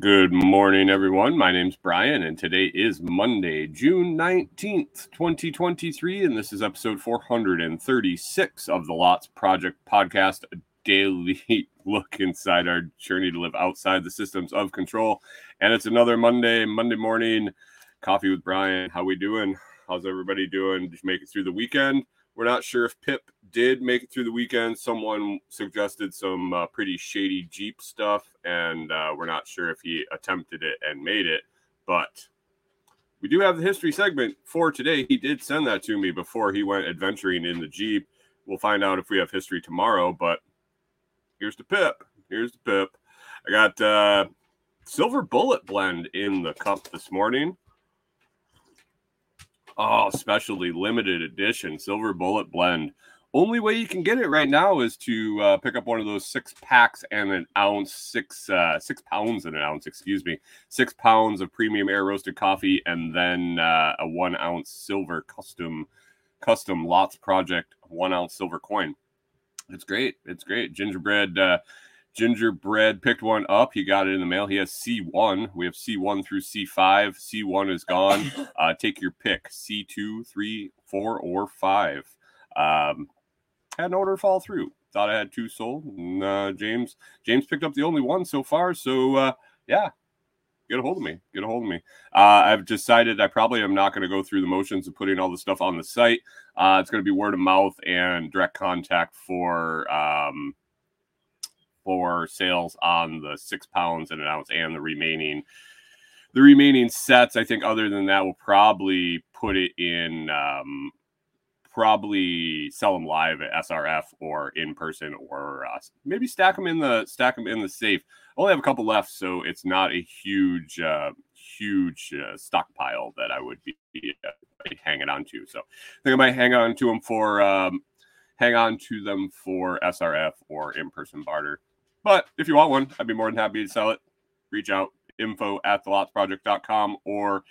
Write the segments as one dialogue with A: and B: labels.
A: good morning, everyone. My name's Brian, and today is Monday, June 19th, 2023, and this is episode 436 of the Lots Project podcast, a daily look inside our journey to live outside the systems of control. And it's another Monday, Monday morning, coffee with Brian. How we doing? How's everybody doing? Did you make it through the weekend? We're not sure if Pip did make it through the weekend. Someone suggested some uh, pretty shady Jeep stuff, and uh, we're not sure if he attempted it and made it. But we do have the history segment for today. He did send that to me before he went adventuring in the Jeep. We'll find out if we have history tomorrow. But here's the Pip. Here's the Pip. I got uh, Silver Bullet blend in the cup this morning. Oh, specialty limited edition Silver Bullet blend. Only way you can get it right now is to uh, pick up one of those six packs and an ounce, six uh, six pounds and an ounce, excuse me, six pounds of premium air roasted coffee, and then uh, a one ounce silver custom custom lots project one ounce silver coin. It's great. It's great. Gingerbread uh, gingerbread picked one up. He got it in the mail. He has C1. We have C1 through C5. C1 is gone. Uh, take your pick C2, 3, 4, or 5. Um, had an order fall through. Thought I had two sold. And, uh, James James picked up the only one so far. So uh, yeah, get a hold of me. Get a hold of me. Uh, I've decided I probably am not going to go through the motions of putting all the stuff on the site. Uh, it's going to be word of mouth and direct contact for um, for sales on the six pounds and an ounce and the remaining the remaining sets. I think other than that, we'll probably put it in. Um, probably sell them live at SRF or in person, or uh, maybe stack them in the stack them in the safe. I only have a couple left, so it's not a huge, uh, huge uh, stockpile that I would be uh, hanging on to. So I think I might hang on to them for um, hang on to them for SRF or in person barter. But if you want one, I'd be more than happy to sell it. Reach out info at thelotsproject.com or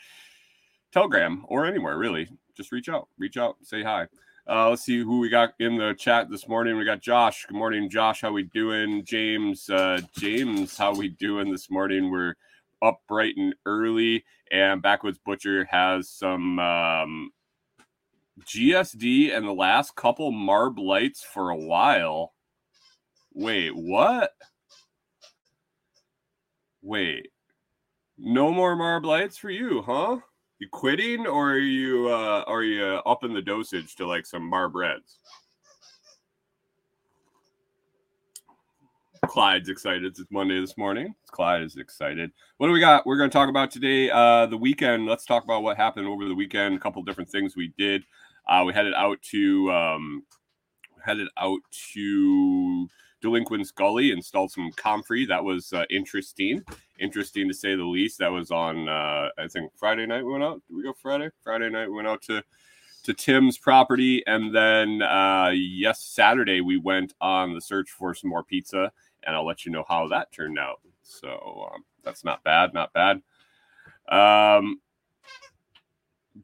A: Telegram or anywhere really. Just reach out, reach out, say hi. Uh, let's see who we got in the chat this morning. We got Josh. Good morning, Josh. How we doing? James, uh, James, how we doing this morning? We're up bright and early, and Backwoods Butcher has some um, GSD and the last couple Marb lights for a while. Wait, what? Wait, no more Marb lights for you, huh? You quitting, or are you uh, are you upping the dosage to like some Marb Reds? Clyde's excited. It's Monday this morning. Clyde is excited. What do we got? We're going to talk about today. Uh, the weekend. Let's talk about what happened over the weekend. A couple different things we did. Uh, we headed out to um, headed out to Delinquent's Gully, installed some comfrey. That was uh, interesting, interesting to say the least. That was on, uh, I think Friday night we went out. Did we go Friday? Friday night we went out to to Tim's property, and then uh, yes, Saturday we went on the search for some more pizza, and I'll let you know how that turned out. So um, that's not bad, not bad. Um,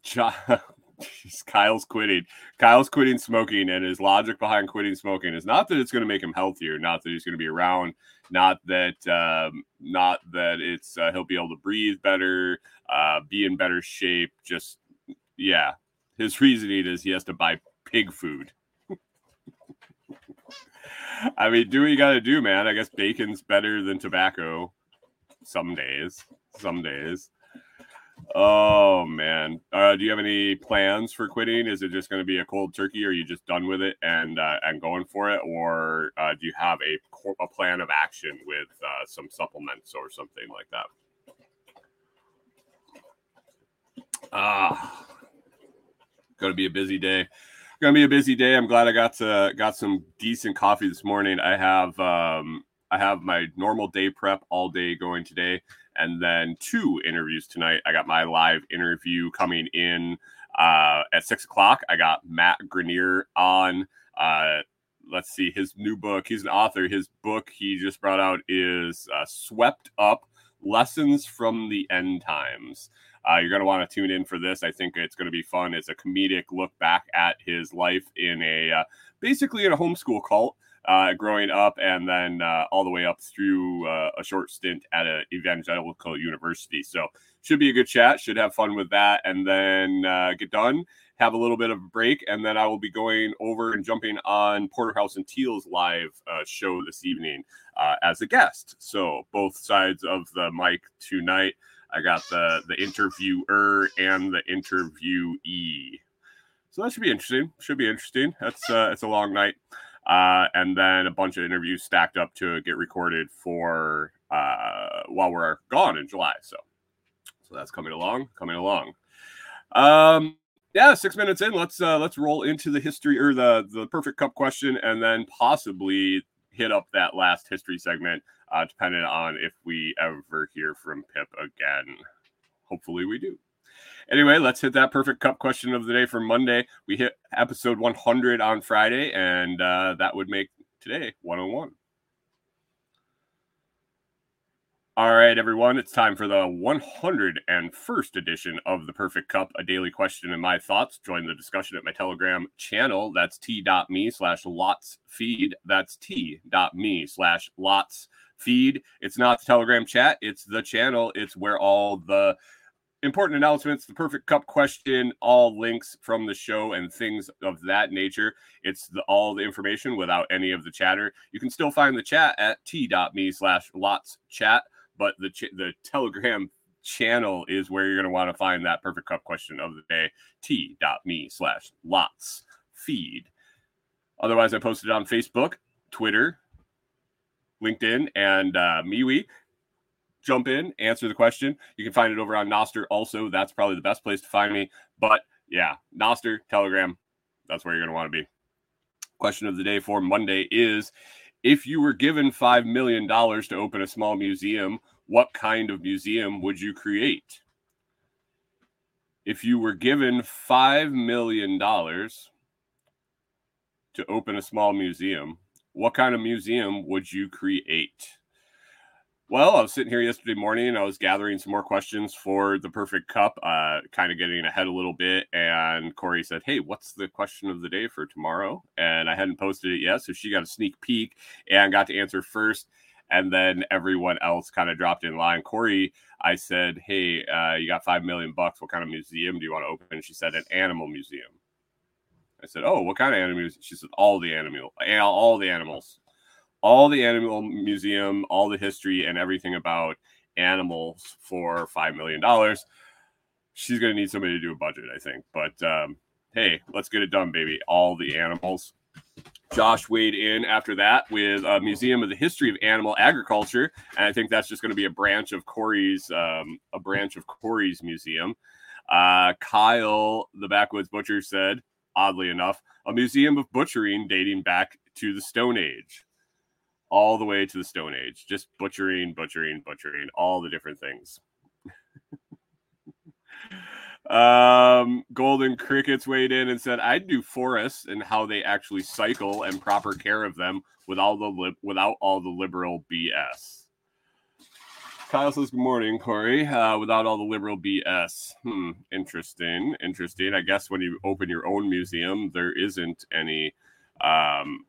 A: John, Kyle's quitting. Kyle's quitting smoking, and his logic behind quitting smoking is not that it's going to make him healthier, not that he's going to be around, not that um, not that it's uh, he'll be able to breathe better, uh, be in better shape. Just yeah, his reasoning is he has to buy pig food. I mean, do what you got to do, man. I guess bacon's better than tobacco. Some days, some days. Oh man, uh, do you have any plans for quitting? Is it just going to be a cold turkey? Or are you just done with it and uh, and going for it, or uh, do you have a a plan of action with uh, some supplements or something like that? Ah, going to be a busy day. Going to be a busy day. I'm glad I got to got some decent coffee this morning. I have um, I have my normal day prep all day going today, and then two interviews tonight. I got my live interview coming in uh, at six o'clock. I got Matt Grenier on. Uh, let's see his new book. He's an author. His book he just brought out is uh, "Swept Up: Lessons from the End Times. Uh, you're going to want to tune in for this. I think it's going to be fun. It's a comedic look back at his life in a uh, basically in a homeschool cult. Uh, growing up and then uh, all the way up through uh, a short stint at an evangelical university. So, should be a good chat. Should have fun with that. And then uh, get done, have a little bit of a break. And then I will be going over and jumping on Porterhouse and Teal's live uh, show this evening uh, as a guest. So, both sides of the mic tonight. I got the the interviewer and the interviewee. So that should be interesting. Should be interesting. That's uh, it's a long night, uh, and then a bunch of interviews stacked up to get recorded for uh, while we're gone in July. So, so that's coming along, coming along. Um, yeah, six minutes in. Let's uh, let's roll into the history or the the perfect cup question, and then possibly hit up that last history segment, uh, depending on if we ever hear from Pip again. Hopefully, we do. Anyway, let's hit that perfect cup question of the day for Monday. We hit episode 100 on Friday, and uh, that would make today 101. All right, everyone, it's time for the 101st edition of the Perfect Cup, a daily question and my thoughts. Join the discussion at my Telegram channel. That's t.me slash lots feed. That's t.me slash lots feed. It's not the Telegram chat, it's the channel. It's where all the important announcements, the perfect cup question, all links from the show and things of that nature. It's the, all the information without any of the chatter. You can still find the chat at t.me slash lots chat but the ch- the Telegram channel is where you're going to want to find that perfect cup question of the day. T.me slash lots feed. Otherwise, I posted on Facebook, Twitter, LinkedIn, and uh, MeWe. Jump in, answer the question. You can find it over on Nostr. Also, that's probably the best place to find me. But yeah, Nostr, Telegram, that's where you're going to want to be. Question of the day for Monday is if you were given $5 million to open a small museum, what kind of museum would you create? If you were given $5 million to open a small museum, what kind of museum would you create? Well, I was sitting here yesterday morning and I was gathering some more questions for the perfect cup, uh, kind of getting ahead a little bit. And Corey said, Hey, what's the question of the day for tomorrow? And I hadn't posted it yet. So she got a sneak peek and got to answer first. And then everyone else kind of dropped in line. Corey, I said, Hey, uh, you got five million bucks. What kind of museum do you want to open? And she said, An animal museum. I said, Oh, what kind of animals? She said, All the animal, all the animals all the animal museum, all the history, and everything about animals for five million dollars. She's gonna need somebody to do a budget, I think. But um, hey, let's get it done, baby. All the animals. Josh weighed in after that with a museum of the history of animal agriculture, and I think that's just going to be a branch of Corey's um, a branch of Corey's museum. Uh, Kyle, the backwoods butcher, said, oddly enough, a museum of butchering dating back to the Stone Age all the way to the Stone Age, just butchering, butchering, butchering, all the different things. um, Golden Crickets weighed in and said, "I'd do forests and how they actually cycle and proper care of them with all the without all the liberal BS." Kyle says, "Good morning, Corey. Uh, without all the liberal BS. Hmm, interesting, interesting. I guess when you open your own museum, there isn't any um,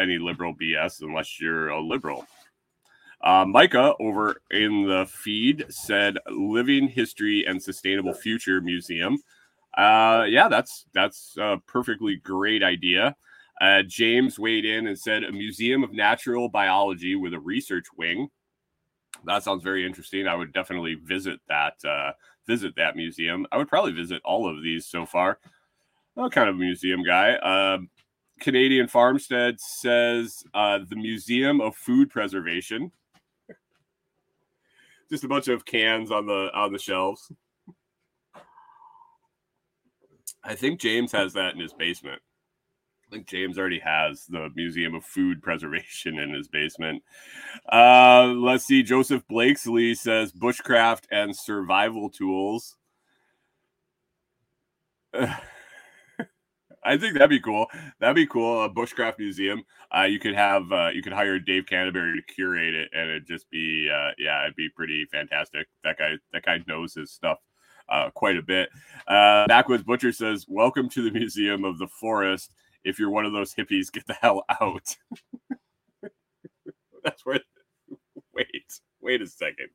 A: any liberal BS unless you're a liberal. Uh, Micah over in the feed said Living History and Sustainable Future Museum. Uh, yeah, that's that's a perfectly great idea. Uh, James weighed in and said a museum of natural biology with a research wing. That sounds very interesting. I would definitely visit that uh, visit that museum. I would probably visit all of these so far. I'm kind of a museum guy. Uh, Canadian Farmstead says uh, the Museum of Food Preservation. Just a bunch of cans on the on the shelves. I think James has that in his basement. I think James already has the Museum of Food Preservation in his basement. Uh, let's see. Joseph Blakesley says bushcraft and survival tools. I think that'd be cool. That'd be cool. A bushcraft museum. Uh, you could have uh, you could hire Dave Canterbury to curate it, and it'd just be uh, yeah, it'd be pretty fantastic. That guy that guy knows his stuff uh, quite a bit. Uh, Backwoods Butcher says, "Welcome to the Museum of the Forest. If you're one of those hippies, get the hell out." That's where. Wait, wait a second.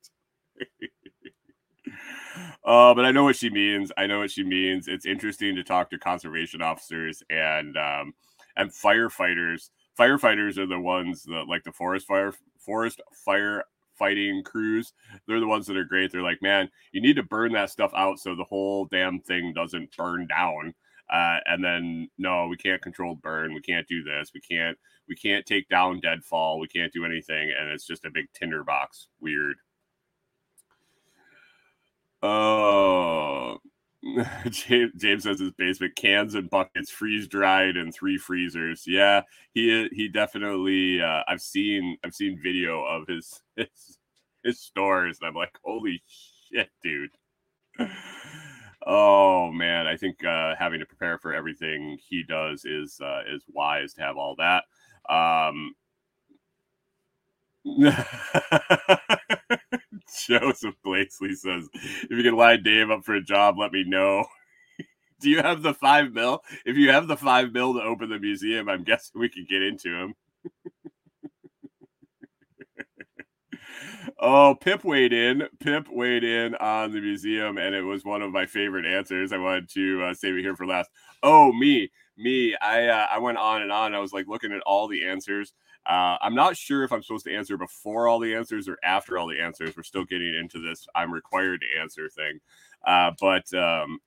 A: Uh, but I know what she means. I know what she means. It's interesting to talk to conservation officers and um, and firefighters. Firefighters are the ones that like the forest fire forest fire fighting crews. They're the ones that are great. They're like, man, you need to burn that stuff out so the whole damn thing doesn't burn down. Uh, and then no, we can't control burn. We can't do this. We can't. We can't take down deadfall. We can't do anything, and it's just a big tinderbox. Weird. Oh, James, says his basement cans and buckets freeze dried in three freezers. Yeah, he he definitely. Uh, I've seen I've seen video of his his his stores, and I'm like, holy shit, dude. Oh man, I think uh, having to prepare for everything he does is uh, is wise to have all that. Um, Joseph Blakesley says, if you can line Dave up for a job, let me know. Do you have the five mil? If you have the five mil to open the museum, I'm guessing we could get into him. oh, Pip weighed in. Pip weighed in on the museum, and it was one of my favorite answers. I wanted to uh, save it here for last. Oh, me, me. I uh, I went on and on. I was like looking at all the answers. Uh, I'm not sure if I'm supposed to answer before all the answers or after all the answers. We're still getting into this I'm required to answer thing. Uh, but um,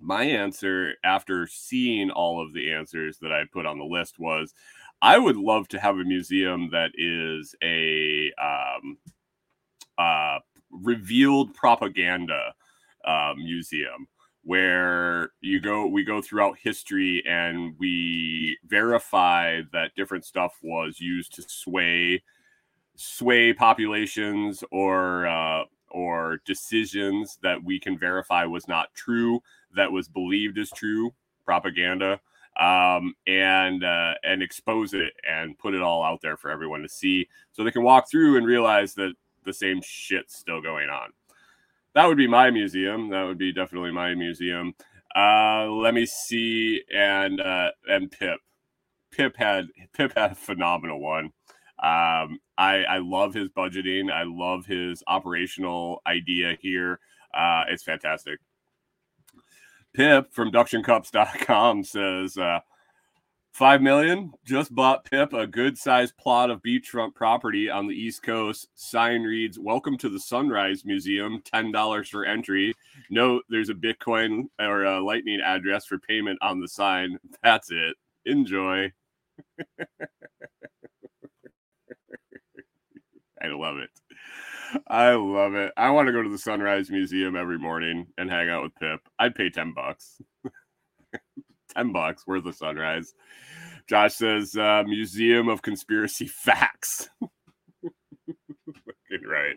A: my answer after seeing all of the answers that I put on the list was I would love to have a museum that is a um, uh, revealed propaganda uh, museum where you go we go throughout history and we verify that different stuff was used to sway sway populations or uh, or decisions that we can verify was not true that was believed as true propaganda um, and uh, and expose it and put it all out there for everyone to see so they can walk through and realize that the same shit's still going on that would be my museum. That would be definitely my museum. Uh, let me see, and uh, and Pip, Pip had Pip had a phenomenal one. Um, I I love his budgeting. I love his operational idea here. Uh, it's fantastic. Pip from DucktionCups.com says, uh, Five million just bought Pip a good sized plot of beachfront property on the East Coast. Sign reads, Welcome to the Sunrise Museum, $10 for entry. Note there's a Bitcoin or a Lightning address for payment on the sign. That's it. Enjoy. I love it. I love it. I want to go to the Sunrise Museum every morning and hang out with Pip. I'd pay 10 bucks. 10 bucks worth of sunrise. Josh says, uh, Museum of Conspiracy Facts. Fucking right.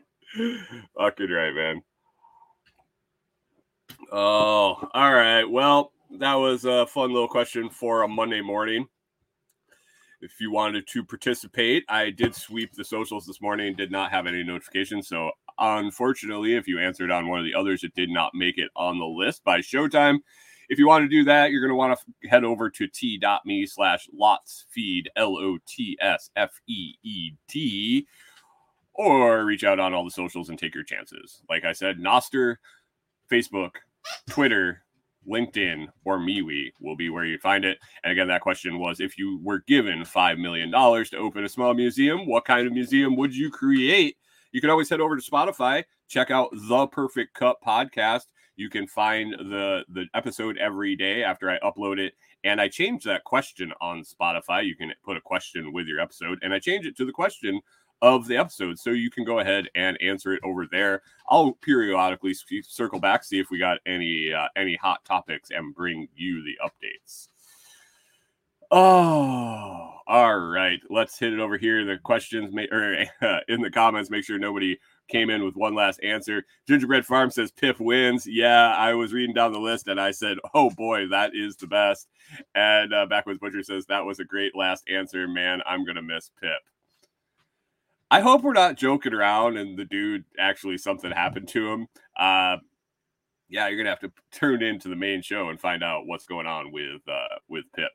A: Fucking right, man. Oh, all right. Well, that was a fun little question for a Monday morning. If you wanted to participate, I did sweep the socials this morning, did not have any notifications. So, unfortunately, if you answered on one of the others, it did not make it on the list by showtime. If you want to do that, you're going to want to head over to t.me slash lots feed, L O T S F E E T, or reach out on all the socials and take your chances. Like I said, Nostr, Facebook, Twitter, LinkedIn, or MeWe will be where you find it. And again, that question was if you were given $5 million to open a small museum, what kind of museum would you create? You can always head over to Spotify, check out the Perfect Cup podcast. You can find the the episode every day after I upload it. And I change that question on Spotify. You can put a question with your episode, and I change it to the question of the episode, so you can go ahead and answer it over there. I'll periodically circle back, see if we got any uh, any hot topics, and bring you the updates. Oh, right. Let's hit it over here. The questions may, or uh, in the comments. Make sure nobody came in with one last answer. Gingerbread Farm says Pip wins. Yeah, I was reading down the list and I said, oh boy, that is the best. And uh, Backwoods Butcher says that was a great last answer. Man, I'm gonna miss Pip. I hope we're not joking around and the dude actually something happened to him. Uh, yeah, you're gonna have to tune into the main show and find out what's going on with uh, with Pip.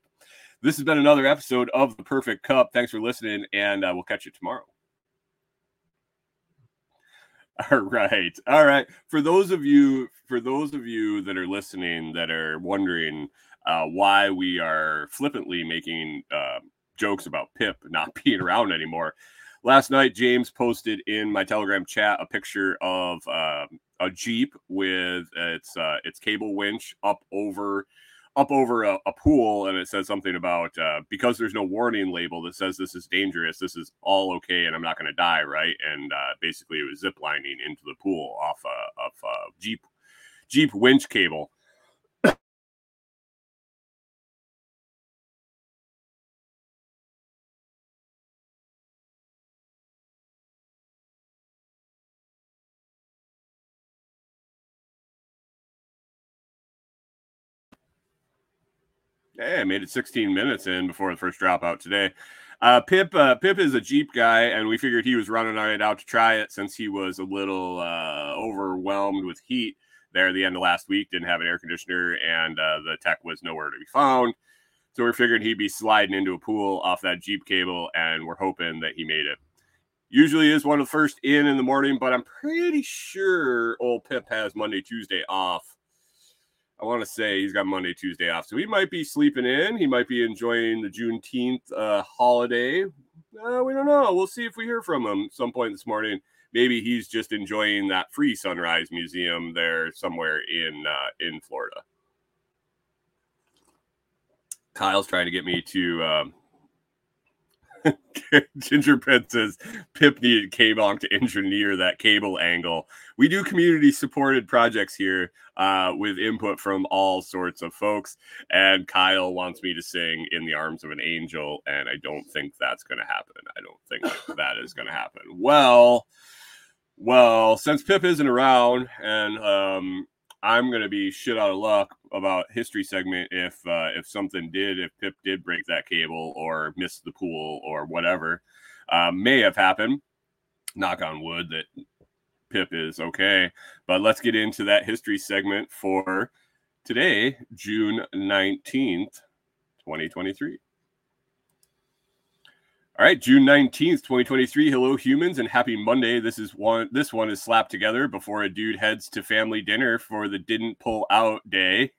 A: This has been another episode of the Perfect Cup. Thanks for listening, and uh, we'll catch you tomorrow. All right. All right. For those of you, for those of you that are listening that are wondering uh, why we are flippantly making uh, jokes about Pip not being around anymore, last night James posted in my Telegram chat a picture of uh, a Jeep with its uh, its cable winch up over up over a, a, pool and it says something about uh, because there's no warning label that says this is dangerous this is all okay and i'm not going to die right? And uh, basically it was ziplining into the pool off a, of a jeep jeep winch cable Hey, I made it 16 minutes in before the first dropout today. Uh, Pip uh, Pip is a Jeep guy, and we figured he was running on it out to try it since he was a little uh, overwhelmed with heat there at the end of last week. Didn't have an air conditioner, and uh, the tech was nowhere to be found. So we figured he'd be sliding into a pool off that Jeep cable, and we're hoping that he made it. Usually is one of the first in in the morning, but I'm pretty sure old Pip has Monday, Tuesday off I want to say he's got Monday, Tuesday off. So he might be sleeping in. He might be enjoying the Juneteenth uh, holiday. Uh, we don't know. We'll see if we hear from him some point this morning. Maybe he's just enjoying that free sunrise museum there somewhere in uh, in Florida. Kyle's trying to get me to um, Gingerbread says Pip needed K-Bonk to engineer that cable angle. We do community supported projects here uh, with input from all sorts of folks. And Kyle wants me to sing In the Arms of an Angel. And I don't think that's going to happen. I don't think that is going to happen. Well, well, since Pip isn't around and um, I'm going to be shit out of luck about history segment if uh, if something did if Pip did break that cable or miss the pool or whatever um, may have happened. Knock on wood that Pip is okay. But let's get into that history segment for today, June nineteenth, twenty twenty three. All right, June 19th, 2023. Hello humans and happy Monday. This is one this one is slapped together before a dude heads to family dinner for the didn't pull out day.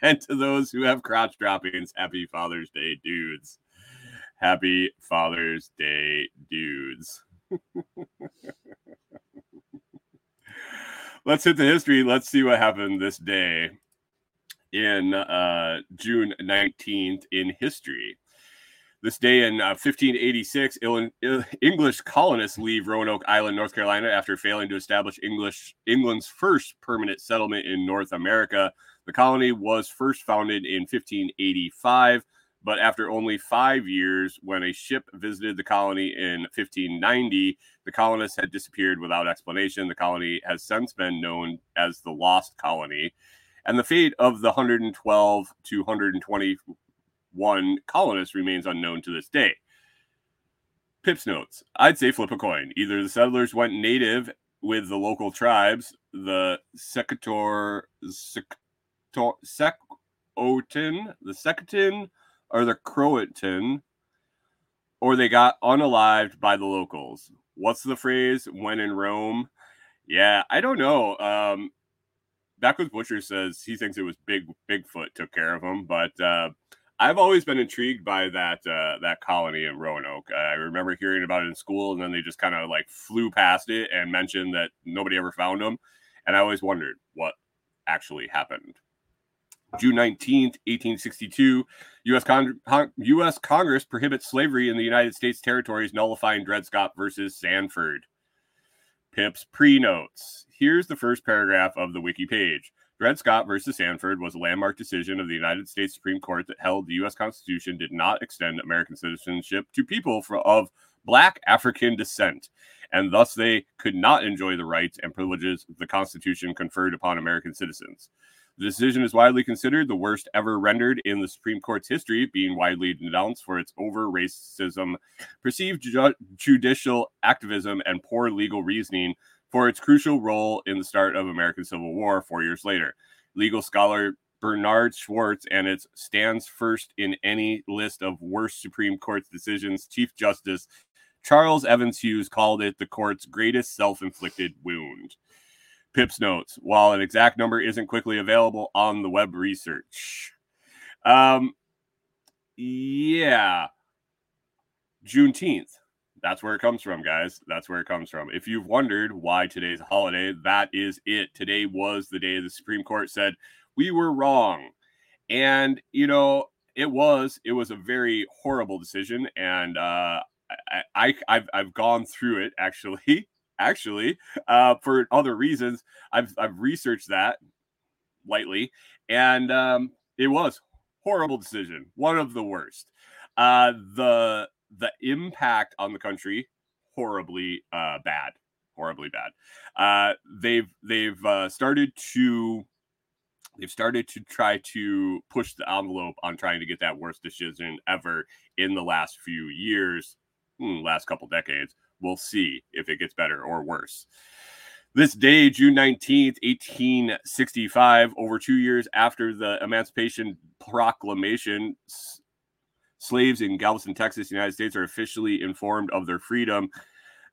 A: And to those who have crotch droppings, happy Father's Day, dudes. Happy Father's Day, dudes. Let's hit the history. Let's see what happened this day in uh, June 19th in history. This day in uh, 1586, English colonists leave Roanoke Island, North Carolina, after failing to establish English England's first permanent settlement in North America. The colony was first founded in 1585, but after only five years, when a ship visited the colony in 1590, the colonists had disappeared without explanation. The colony has since been known as the Lost Colony. And the fate of the 112 to 120 one colonist remains unknown to this day. Pips notes I'd say flip a coin. Either the settlers went native with the local tribes, the Secator, Secotin, the Secotin, or the Croatan, or they got unalived by the locals. What's the phrase? When in Rome? Yeah, I don't know. Um, Backwoods Butcher says he thinks it was Big Bigfoot took care of him, but uh, I've always been intrigued by that uh, that colony in Roanoke. I remember hearing about it in school, and then they just kind of like flew past it and mentioned that nobody ever found them. And I always wondered what actually happened. June 19th, 1862, U.S. U.S. Congress prohibits slavery in the United States territories, nullifying Dred Scott versus Sanford. Pip's pre notes. Here's the first paragraph of the wiki page. Dred Scott versus Sanford was a landmark decision of the United States Supreme Court that held the U.S. Constitution did not extend American citizenship to people for, of Black African descent, and thus they could not enjoy the rights and privileges the Constitution conferred upon American citizens. The decision is widely considered the worst ever rendered in the Supreme Court's history, being widely denounced for its over racism, perceived ju- judicial activism, and poor legal reasoning for its crucial role in the start of American Civil War four years later. Legal scholar Bernard Schwartz and it stands first in any list of worst Supreme Court decisions. Chief Justice Charles Evans Hughes called it the court's greatest self inflicted wound. Pips notes, while an exact number isn't quickly available on the web research. Um, yeah, Juneteenth. That's where it comes from, guys. That's where it comes from. If you've wondered why today's a holiday, that is it. Today was the day the Supreme Court said we were wrong. And, you know, it was, it was a very horrible decision. And uh, I, I, I've, I've gone through it actually actually, uh, for other reasons. I've I've researched that lightly, and um, it was horrible decision, one of the worst. Uh, the the impact on the country horribly uh, bad, horribly bad. Uh, they've they've uh, started to they've started to try to push the envelope on trying to get that worst decision ever in the last few years, hmm, last couple decades. We'll see if it gets better or worse. This day, June 19th, 1865, over two years after the Emancipation Proclamation, slaves in Galveston, Texas, United States are officially informed of their freedom.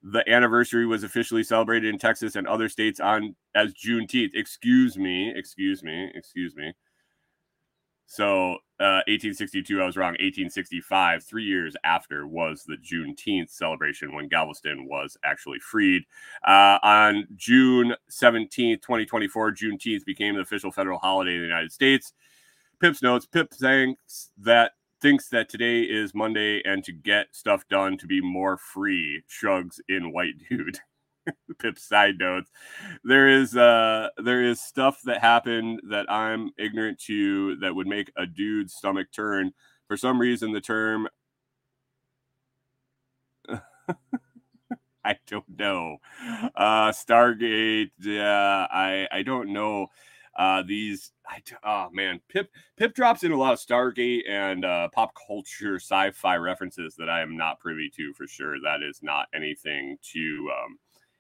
A: The anniversary was officially celebrated in Texas and other states on as Juneteenth. Excuse me, excuse me, excuse me. So, uh, 1862, I was wrong. 1865, three years after, was the Juneteenth celebration when Galveston was actually freed. Uh, on June 17th, 2024, Juneteenth became the official federal holiday in the United States. Pips notes Pip thinks that thinks that today is Monday and to get stuff done to be more free. Shrugs in white dude. Pip side notes. There is uh there is stuff that happened that I'm ignorant to that would make a dude's stomach turn. For some reason, the term I don't know. Uh Stargate, yeah, I I don't know. Uh these I oh man, Pip Pip drops in a lot of Stargate and uh pop culture sci-fi references that I am not privy to for sure. That is not anything to um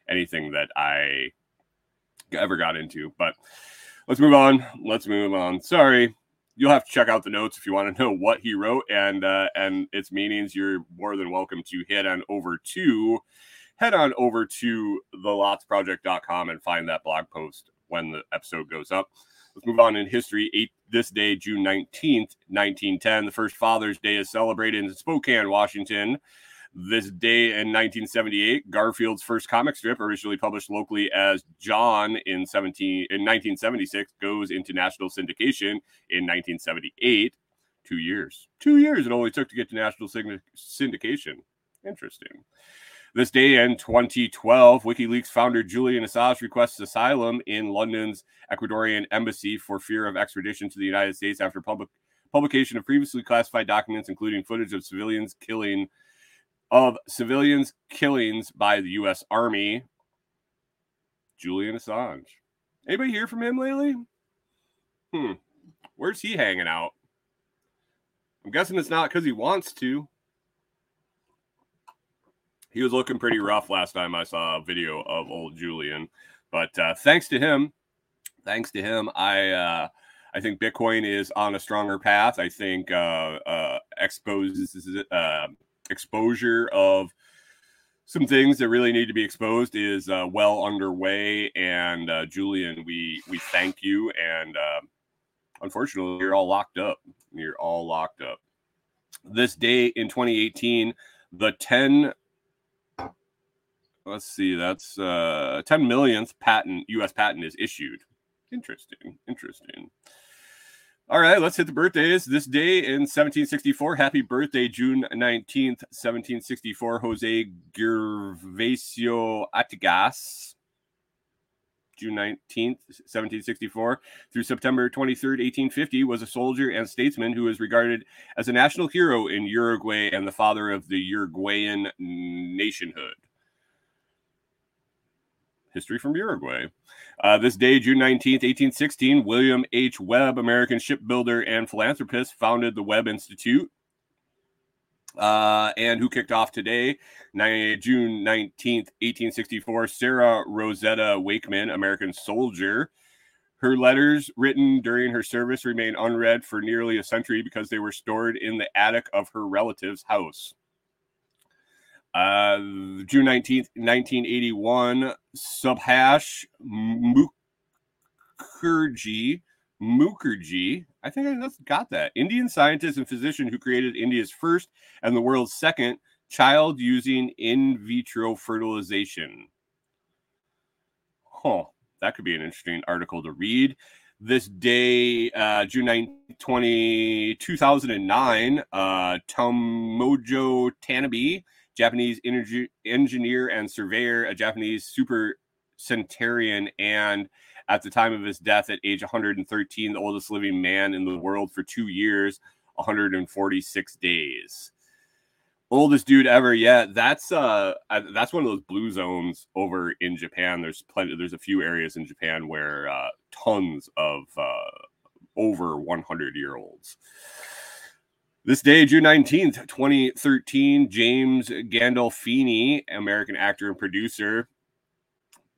A: anything that I ever got into. But let's move on. Let's move on. Sorry. You'll have to check out the notes if you want to know what he wrote and uh, and its meanings. You're more than welcome to head on over to head on over to thelotsproject.com and find that blog post when the episode goes up. Let's move on in history. Eight, this day, June 19th, 1910, the first Father's Day is celebrated in Spokane, Washington. This day in 1978, Garfield's first comic strip, originally published locally as Jon in 17 in 1976, goes into national syndication in 1978. Two years, two years it only took to get to national syndication. Interesting. This day in 2012, WikiLeaks founder Julian Assange requests asylum in London's Ecuadorian embassy for fear of extradition to the United States after public publication of previously classified documents, including footage of civilians killing of civilians killings by the U.S. Army. Julian Assange. Anybody hear from him lately? Hmm. Where's he hanging out? I'm guessing it's not because he wants to. He was looking pretty rough last time I saw a video of old Julian. But uh, thanks to him, thanks to him, I uh, I think Bitcoin is on a stronger path. I think uh, uh, exposes uh, exposure of some things that really need to be exposed is uh, well underway. And uh, Julian, we we thank you. And uh, unfortunately, you're all locked up. You're all locked up. This day in 2018, the 10 let's see, that's uh 10 millionth patent, US patent is issued. Interesting. Interesting. All right, let's hit the birthdays. This day in 1764, happy birthday, June 19th, 1764, Jose Gervasio Artigas. June 19th, 1764, through September 23rd, 1850, was a soldier and statesman who is regarded as a national hero in Uruguay and the father of the Uruguayan nationhood. History from Uruguay. Uh, this day, June 19th, 1816, William H. Webb, American shipbuilder and philanthropist, founded the Webb Institute. Uh, and who kicked off today, June 19th, 1864, Sarah Rosetta Wakeman, American soldier. Her letters written during her service remain unread for nearly a century because they were stored in the attic of her relative's house. Uh, June 19th, 1981, Subhash Mukherjee, Mukherjee, I think I just got that. Indian scientist and physician who created India's first and the world's second child using in vitro fertilization. Huh, that could be an interesting article to read. This day, uh, June 9, 20, 2009, uh, Tomoji Tanabe Japanese energy, engineer and surveyor, a Japanese super centurion, and at the time of his death at age 113, the oldest living man in the world for two years, 146 days. Oldest dude ever. Yeah, that's uh, that's one of those blue zones over in Japan. There's plenty. There's a few areas in Japan where uh, tons of uh, over 100 year olds. This day, June 19th, 2013, James Gandolfini, American actor and producer.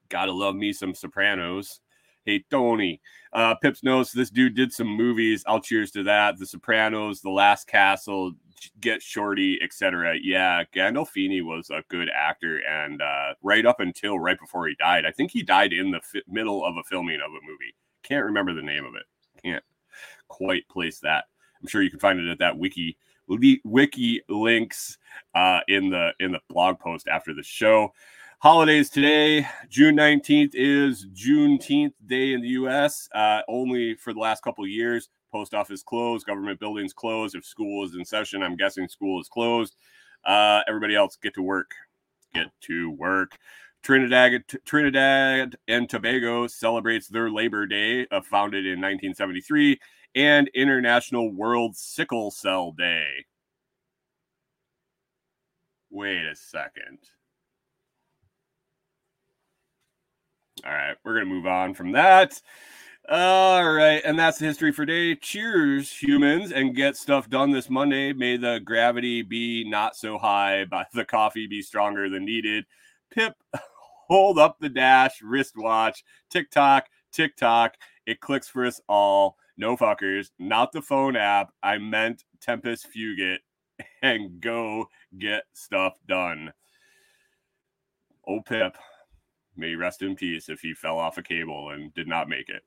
A: Gotta love me some Sopranos. Hey, Tony. Uh, Pips knows this dude did some movies. I'll cheers to that. The Sopranos, The Last Castle, Get Shorty, etc. Yeah, Gandolfini was a good actor, and uh, right up until right before he died, I think he died in the fi- middle of a filming of a movie. Can't remember the name of it. Can't quite place that. I'm sure you can find it at that wiki wiki links uh, in the in the blog post after the show. Holidays today, June 19th is Juneteenth Day in the U.S. Uh, only for the last couple of years. Post office closed, government buildings closed. If school is in session, I'm guessing school is closed. Uh, everybody else get to work. Get to work. Trinidad, Trinidad and Tobago celebrates their Labor Day, uh, founded in 1973 and International World Sickle Cell Day. Wait a second. All right, we're going to move on from that. All right, and that's the history for day. Cheers, humans, and get stuff done this Monday. May the gravity be not so high, but the coffee be stronger than needed. Pip, hold up the dash, wristwatch, TikTok, TikTok. It clicks for us all. No fuckers, not the phone app. I meant Tempus Fugit and go get stuff done. Oh, Pip, may rest in peace if he fell off a cable and did not make it.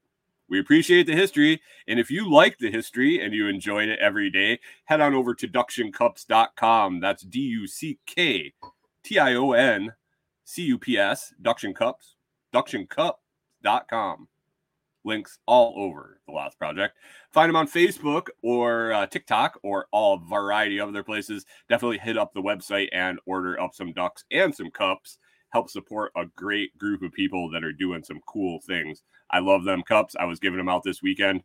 A: We appreciate the history. And if you like the history and you enjoyed it every day, head on over to ducktioncups.com. That's D U C K T I O N C U P S, Ducktion Cups, ducktioncup.com links all over the Lots Project. Find them on Facebook or uh, TikTok or all variety of other places. Definitely hit up the website and order up some ducks and some cups. Help support a great group of people that are doing some cool things. I love them cups. I was giving them out this weekend.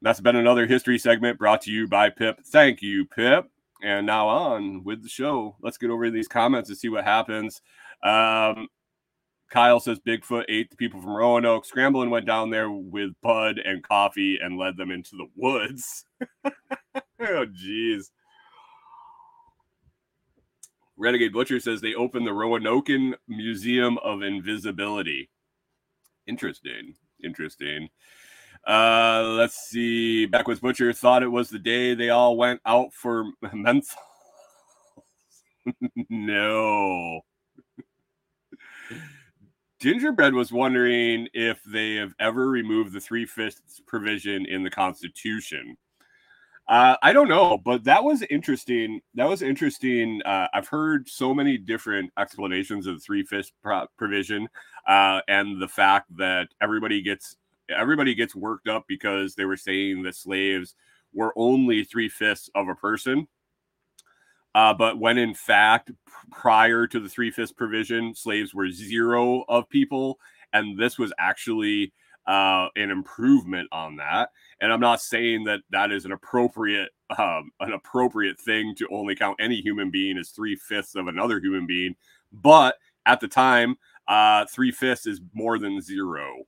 A: That's been another history segment brought to you by Pip. Thank you, Pip. And now on with the show. Let's get over these comments and see what happens. Um, Kyle says Bigfoot ate the people from Roanoke. Scrambling went down there with Bud and coffee and led them into the woods. oh, jeez. Renegade Butcher says they opened the Roanoke Museum of Invisibility. Interesting. Interesting. Uh, let's see. Backwoods Butcher thought it was the day they all went out for menthol. no. Gingerbread was wondering if they have ever removed the three fifths provision in the Constitution. Uh, I don't know, but that was interesting. That was interesting. Uh, I've heard so many different explanations of the three fifths pro- provision, uh, and the fact that everybody gets everybody gets worked up because they were saying that slaves were only three fifths of a person uh, but when in fact, prior to the three fifths provision, slaves were zero of people, and this was actually uh, an improvement on that. And I'm not saying that that is an appropriate um, an appropriate thing to only count any human being as three fifths of another human being, but at the time, uh, three fifths is more than zero.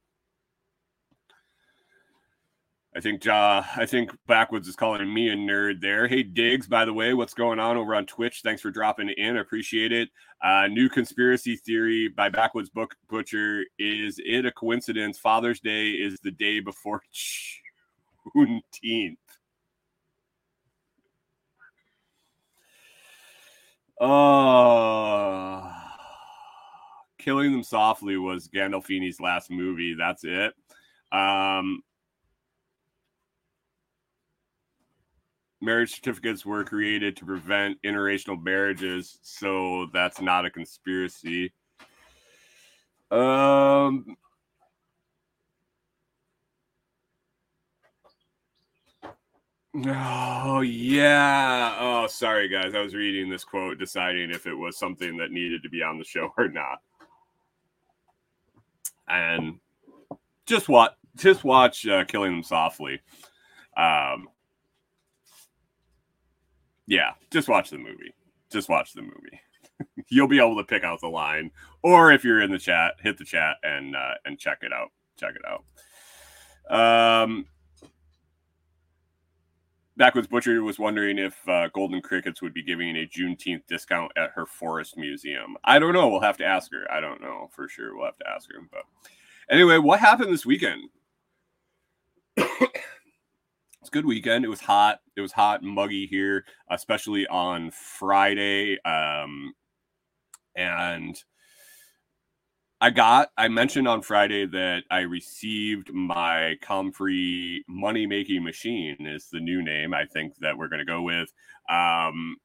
A: I think uh, I think Backwoods is calling me a nerd there. Hey Diggs, by the way, what's going on over on Twitch? Thanks for dropping in. I appreciate it. Uh, new conspiracy theory by Backwoods Book Butcher. Is it a coincidence? Father's Day is the day before Juneteenth. Oh, killing them softly was Gandolfini's last movie. That's it. Um, marriage certificates were created to prevent interracial marriages, so that's not a conspiracy. Um, Oh yeah. Oh, sorry guys. I was reading this quote, deciding if it was something that needed to be on the show or not. And just watch, just watch uh, "Killing Them Softly." Um, yeah, just watch the movie. Just watch the movie. You'll be able to pick out the line, or if you're in the chat, hit the chat and uh, and check it out. Check it out. Um, Backwoods Butcher was wondering if uh, Golden Crickets would be giving a Juneteenth discount at her forest museum. I don't know. We'll have to ask her. I don't know for sure. We'll have to ask her. But anyway, what happened this weekend? it's good weekend. It was hot. It was hot and muggy here, especially on Friday. Um, and I got, I mentioned on Friday that I received my Comfrey money making machine, is the new name I think that we're going to go with. Um,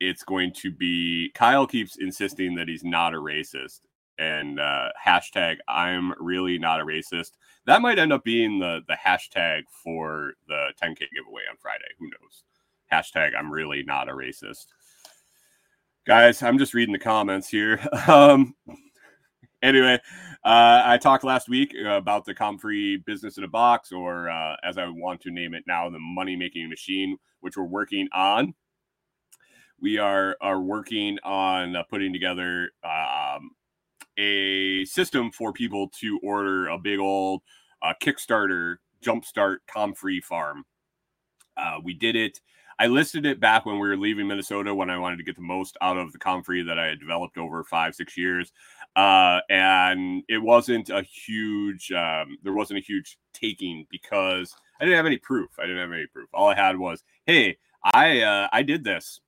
A: it's going to be, Kyle keeps insisting that he's not a racist and uh, hashtag I'm really not a racist. That might end up being the the hashtag for the 10k giveaway on Friday. Who knows? Hashtag I'm really not a racist. Guys, I'm just reading the comments here. Um, anyway, uh, I talked last week about the Comfrey business in a box, or uh, as I want to name it now, the money making machine, which we're working on. We are are working on uh, putting together um, a system for people to order a big old uh, Kickstarter jumpstart Comfrey farm. Uh, we did it. I listed it back when we were leaving Minnesota when I wanted to get the most out of the Comfrey that I had developed over five, six years. Uh, and it wasn't a huge, um, there wasn't a huge taking because I didn't have any proof. I didn't have any proof. All I had was, hey, I uh, I did this.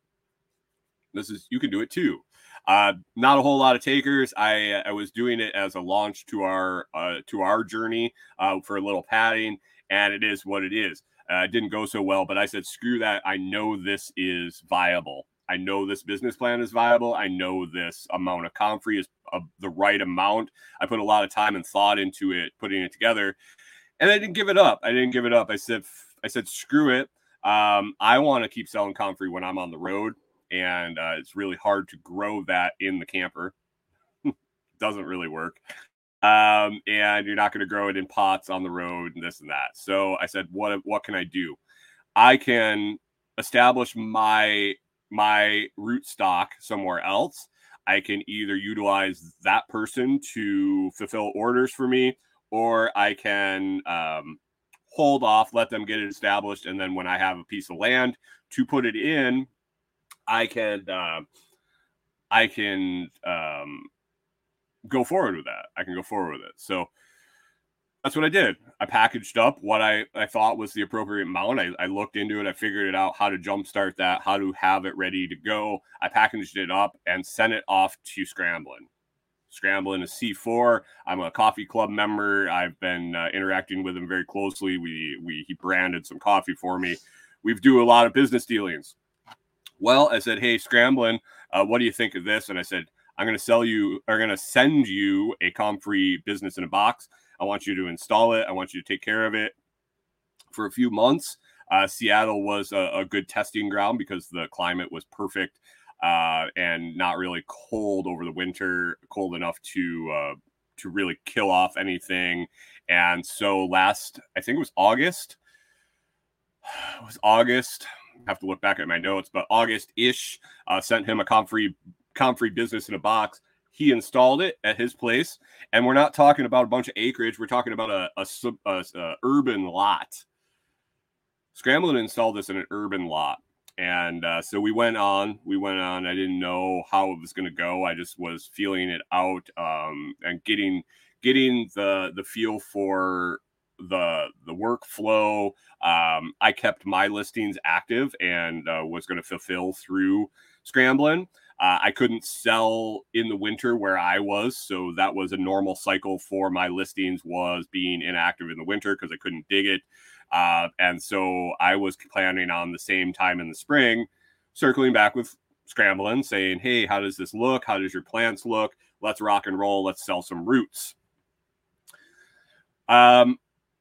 A: This is you can do it too. Uh, not a whole lot of takers. I I was doing it as a launch to our uh, to our journey uh, for a little padding, and it is what it is. Uh, it didn't go so well, but I said, screw that. I know this is viable. I know this business plan is viable. I know this amount of comfrey is the right amount. I put a lot of time and thought into it, putting it together, and I didn't give it up. I didn't give it up. I said, I said, screw it. Um, I want to keep selling comfrey when I'm on the road and uh, it's really hard to grow that in the camper. Doesn't really work. Um, and you're not going to grow it in pots on the road and this and that. So I said, what what can I do? I can establish my my root stock somewhere else. I can either utilize that person to fulfill orders for me, or I can um, hold off, let them get it established, and then when I have a piece of land to put it in, I can uh, I can um, go forward with that. I can go forward with it. So that's what I did. I packaged up what I, I thought was the appropriate amount. I, I looked into it. I figured it out how to jumpstart that, how to have it ready to go. I packaged it up and sent it off to Scramblin. Scramblin is C4. I'm a coffee club member. I've been uh, interacting with him very closely. We we he branded some coffee for me. We do a lot of business dealings. Well, I said, hey, Scramblin, uh, what do you think of this? And I said, I'm going to sell you, I'm going to send you a Comfrey business in a box. I want you to install it. I want you to take care of it for a few months. Uh, Seattle was a, a, good testing ground because the climate was perfect. Uh, and not really cold over the winter, cold enough to uh, to really kill off anything. And so last, I think it was August. It was August. Have to look back at my notes, but August ish uh, sent him a Comfrey Comfrey business in a box. He installed it at his place, and we're not talking about a bunch of acreage. We're talking about a, a, a, a urban lot. Scramblin installed this in an urban lot and uh, so we went on we went on i didn't know how it was going to go i just was feeling it out um, and getting getting the the feel for the the workflow um, i kept my listings active and uh, was going to fulfill through scrambling. uh, i couldn't sell in the winter where i was so that was a normal cycle for my listings was being inactive in the winter because i couldn't dig it uh, and so I was planning on the same time in the spring, circling back with scrambling, saying, Hey, how does this look? How does your plants look? Let's rock and roll. Let's sell some roots. Um,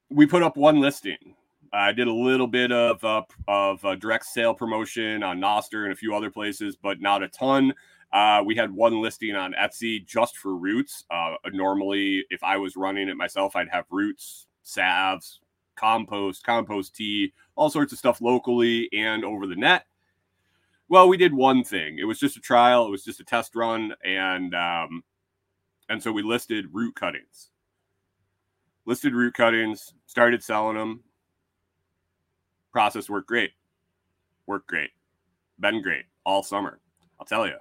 A: we put up one listing. I did a little bit of uh, of uh, direct sale promotion on Nostr and a few other places, but not a ton. Uh, we had one listing on Etsy just for roots. Uh, normally, if I was running it myself, I'd have roots, salves, compost, compost tea, all sorts of stuff locally and over the net. Well, we did one thing. It was just a trial. It was just a test run, and um, and so we listed root cuttings. Listed root cuttings. Started selling them. Process worked great. Worked great. Been great all summer. I'll tell you.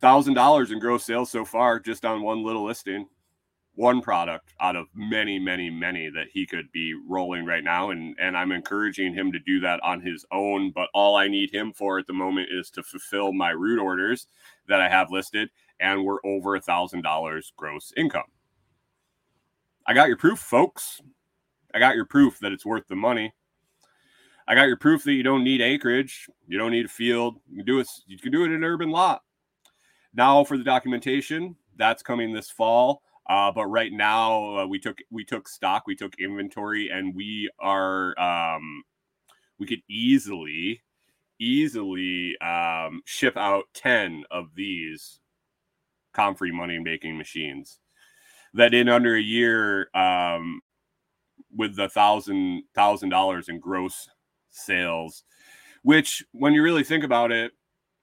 A: Thousand dollars in gross sales so far, just on one little listing one product out of many, many, many that he could be rolling right now. And and I'm encouraging him to do that on his own. But all I need him for at the moment is to fulfill my root orders that I have listed, and we're over a thousand dollars gross income. I got your proof, folks. I got your proof that it's worth the money. I got your proof that you don't need acreage, you don't need a field. You can do it. You can do it in an urban lot. Now for the documentation, that's coming this fall. Uh, but right now uh, we took we took stock, we took inventory, and we are um, we could easily easily um, ship out ten of these Comfrey money making machines. That in under a year, um, with the thousand thousand dollars in gross sales, which when you really think about it,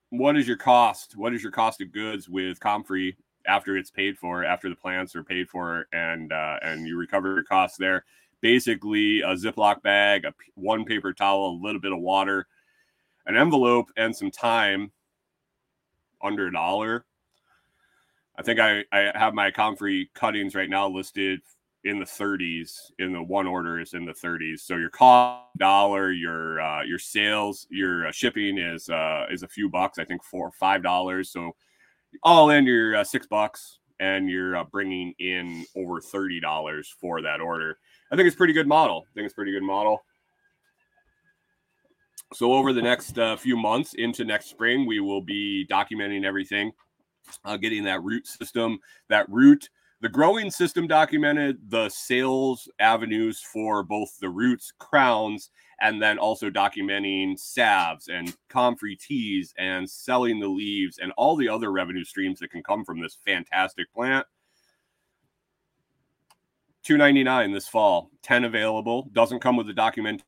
A: what is your cost? What is your cost of goods with Comfrey after it's paid for, after the plants are paid for, and uh, and you recover your costs there. Basically, a Ziploc bag, a one paper towel, a little bit of water, an envelope, and some time. Under a dollar. I think I, I have my Comfrey cuttings right now listed in the 30s in the one order is in the 30s so your cost dollar your uh, your sales your uh, shipping is uh, is a few bucks i think four or five dollars so all in your uh, six bucks and you're uh, bringing in over $30 for that order. I think it's pretty good model. I think it's pretty good model. So over the next uh, few months into next spring, we will be documenting everything, uh, getting that root system, that root the growing system documented the sales avenues for both the roots, crowns, and then also documenting salves and comfrey teas and selling the leaves and all the other revenue streams that can come from this fantastic plant. 299 this fall, 10 available. Doesn't come with the document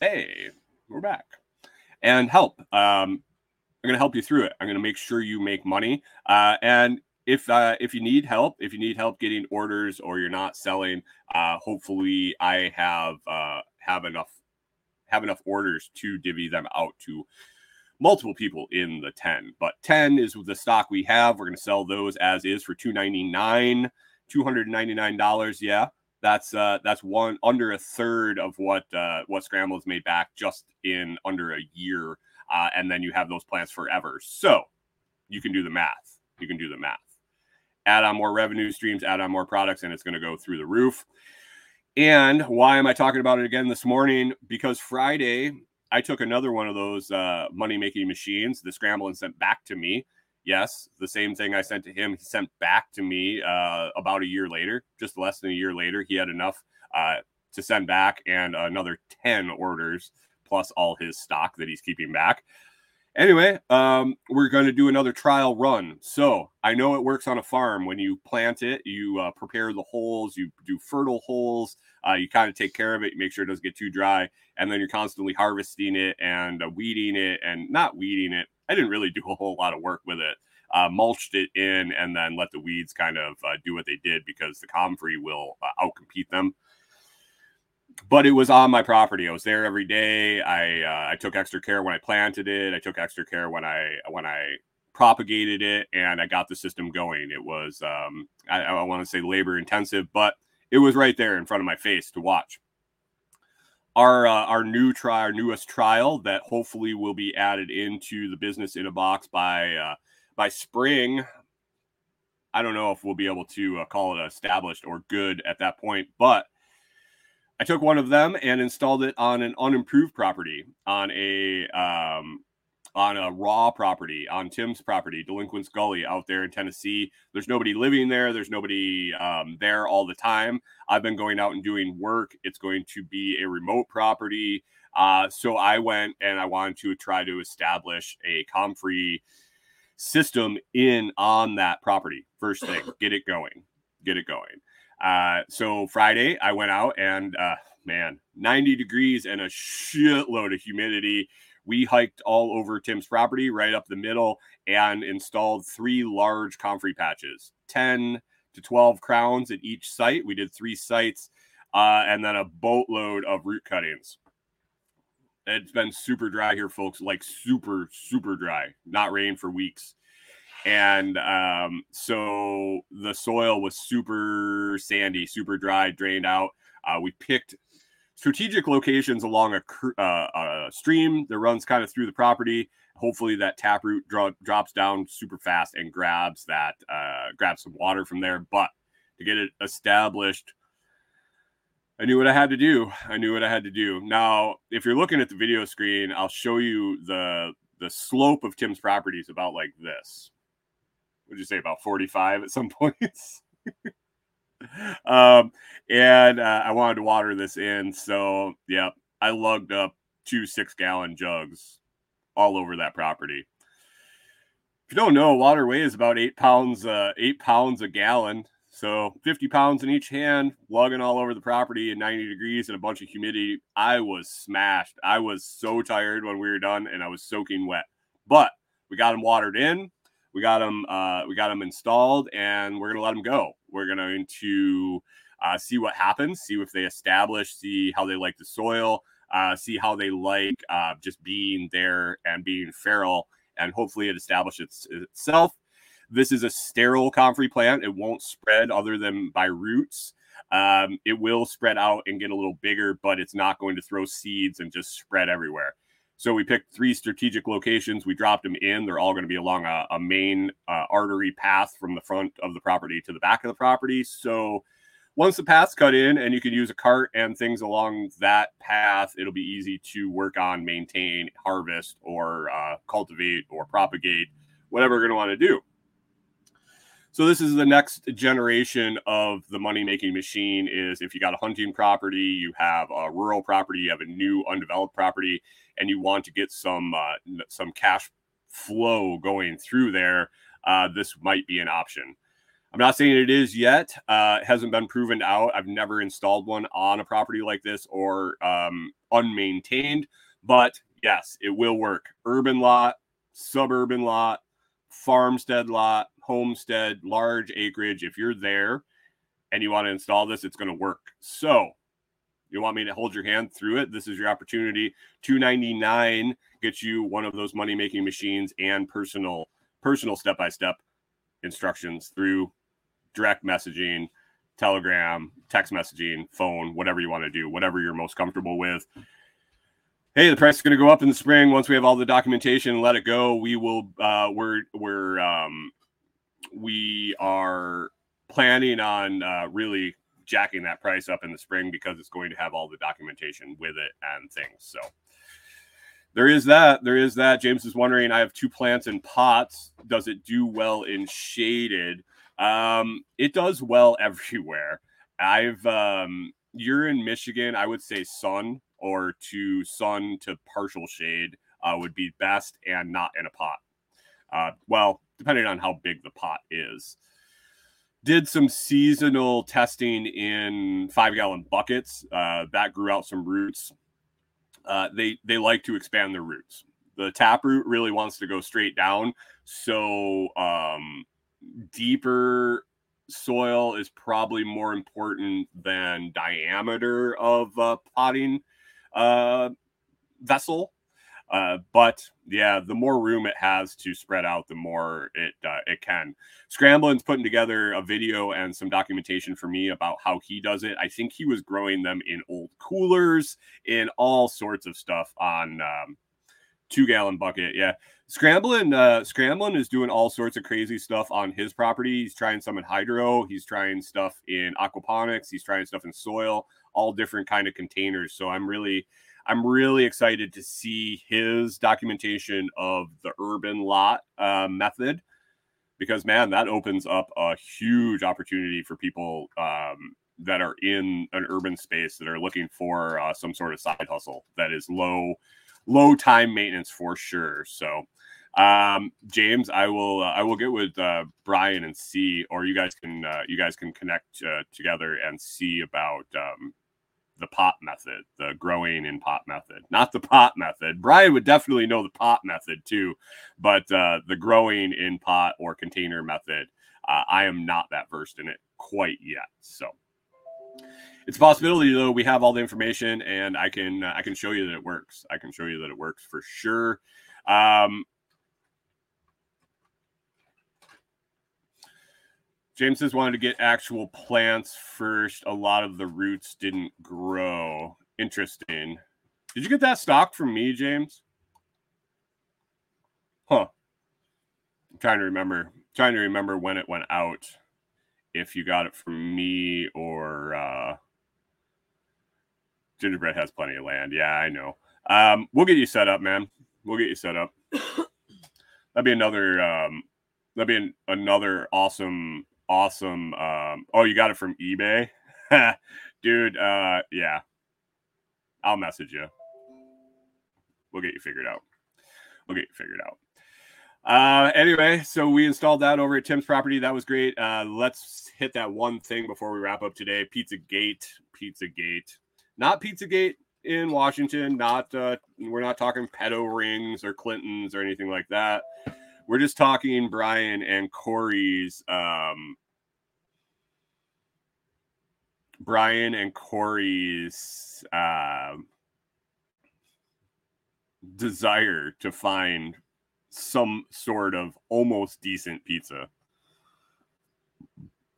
A: hey, we're back. And help. Um, I'm going to help you through it. I'm going to make sure you make money. Uh, and if uh, if you need help, if you need help getting orders or you're not selling, uh, hopefully I have uh, have enough have enough orders to divvy them out to multiple people in the 10. But 10 is the stock we have. We're going to sell those as is for 299 $299. Yeah that's uh, that's one under a third of what uh, what Scramble has made back just in under a year, uh, and then you have those plants forever. So you can do the math. You can do the math. Add on more revenue streams, add on more products, and it's going to go through the roof. And why am I talking about it again this morning? Because Friday I took another one of those uh, money making machines, the Scramble, and sent back to me Yes, the same thing I sent to him, he sent back to me uh, about a year later, just less than a year later. He had enough uh, to send back and another 10 orders plus all his stock that he's keeping back. Anyway, um, we're going to do another trial run. So I know it works on a farm. When you plant it, you uh, prepare the holes, you do fertile holes, uh, you kind of take care of it, make sure it doesn't get too dry, and then you're constantly harvesting it and uh, weeding it and not weeding it. I didn't really do a whole lot of work with it. Uh, mulched it in and then let the weeds kind of uh, do what they did because the comfrey will uh, outcompete them but it was on my property. I was there every day. I uh, I took extra care when I planted it. I took extra care when I when I propagated it, and I got the system going. It was um, I, I want to say labor intensive, but it was right there in front of my face to watch. Our uh, our new try our newest trial that hopefully will be added into the business in a box by uh, by spring. I don't know if we'll be able to uh, call it established or good at that point, but I took one of them and installed it on an unimproved property on a um, on a raw property on Tim's property, Delinquents Gully out there in Tennessee. There's nobody living there. There's nobody um, there all the time. I've been going out and doing work. It's going to be a remote property. Uh, so I went and I wanted to try to establish a comfrey system in on that property. First thing, get it going, get it going. Uh, so Friday, I went out and uh, man, 90 degrees and a shitload of humidity. We hiked all over Tim's property, right up the middle, and installed three large comfrey patches 10 to 12 crowns at each site. We did three sites uh, and then a boatload of root cuttings. It's been super dry here, folks, like super, super dry, not rain for weeks and um, so the soil was super sandy, super dry, drained out. Uh, we picked strategic locations along a, uh, a, stream that runs kind of through the property. Hopefully, that taproot dro- drops down super fast and grabs that uh, grabs some water from there. But to get it established, I knew what I had to do. I knew what I had to do. Now, if you're looking at the video screen, I'll show you the the slope of Tim's property is about like this would you say about 45 at some points? um, and uh, I wanted to water this in. So, yeah, I lugged up two six gallon jugs all over that property. If you don't know, water weighs about eight pounds, uh, eight pounds a gallon. So 50 pounds in each hand, lugging all over the property in 90 degrees and a bunch of humidity. I was smashed. I was so tired when we were done and I was soaking wet. But we got them watered in we got them uh, we got them installed and we're to let them go. We're going to uh, see what happens see if they establish see how they like the soil uh, see how they like uh, just being there and being feral and hopefully it establishes itself. This is a sterile comfrey plant. It won't spread other than by roots. Um, it will spread out and get a little bigger but it's not going to throw seeds and just spread everywhere so we picked three strategic locations. We dropped them in. They're all going to be along a, a main uh, artery path from the front of the property to the back of the property. So once the path's cut in and you can use a cart and things along that path, it'll be easy to work on, maintain, harvest, or uh, cultivate or propagate, whatever we're going to want to do. So this is the next generation of the money making machine is if you got a hunting property, you have a rural property, you have a new undeveloped property and you want to get some uh, some cash flow going through there, uh, this might be an option. I'm not saying it is yet. Uh, it hasn't been proven out. I've never installed one on a property like this or um, unmaintained, but yes, it will work. Urban lot, suburban lot, farmstead lot, homestead, large acreage. If you're there and you want to install this, it's going to work. So you want me to hold your hand through it? This is your opportunity. 299 gets you one of those money making machines and personal personal step by step instructions through direct messaging, telegram, text messaging, phone, whatever you want to do, whatever you're most comfortable with. Hey, the price is going to go up in the spring once we have all the documentation. Let it go. We will. Uh, we're we're um, we are planning on uh, really jacking that price up in the spring because it's going to have all the documentation with it and things. So there is that. There is that. James is wondering. I have two plants in pots. Does it do well in shaded? Um, it does well everywhere. I've um, you're in Michigan. I would say sun or to sun to partial shade uh, would be best, and not in a pot. Uh, well, depending on how big the pot is. Did some seasonal testing in five gallon buckets. Uh, that grew out some roots. Uh, they they like to expand their roots. The taproot really wants to go straight down, so um, deeper soil is probably more important than diameter of uh, potting uh, vessel. Uh, but yeah, the more room it has to spread out, the more it uh, it can. Scrambling's putting together a video and some documentation for me about how he does it. I think he was growing them in old coolers, in all sorts of stuff on um, two gallon bucket. Yeah, Scrambling, uh, Scrambling is doing all sorts of crazy stuff on his property. He's trying some in hydro. He's trying stuff in aquaponics. He's trying stuff in soil, all different kind of containers. So I'm really I'm really excited to see his documentation of the urban lot uh, method because, man, that opens up a huge opportunity for people um, that are in an urban space that are looking for uh, some sort of side hustle that is low, low time maintenance for sure. So, um, James, I will uh, I will get with uh, Brian and see, or you guys can uh, you guys can connect uh, together and see about um, the pot method, the growing in pot method, not the pot method. Brian would definitely know the pot method too, but uh, the growing in pot or container method, uh, I am not that versed in it quite yet. So it's a possibility though. We have all the information, and I can uh, I can show you that it works. I can show you that it works for sure. Um, James says wanted to get actual plants first. A lot of the roots didn't grow. Interesting. Did you get that stock from me, James? Huh. I'm trying to remember. Trying to remember when it went out. If you got it from me or uh Gingerbread has plenty of land. Yeah, I know. Um, we'll get you set up, man. We'll get you set up. That'd be another um that'd be an, another awesome awesome. Um, oh, you got it from eBay, dude. Uh, yeah, I'll message you. We'll get you figured out. We'll get you figured out. Uh, anyway, so we installed that over at Tim's property. That was great. Uh, let's hit that one thing before we wrap up today. Pizza Gate, Pizza Gate, not Pizza Gate in Washington. Not uh, we're not talking pedo rings or Clintons or anything like that. We're just talking Brian and Corey's um Brian and Corey's uh, desire to find some sort of almost decent pizza.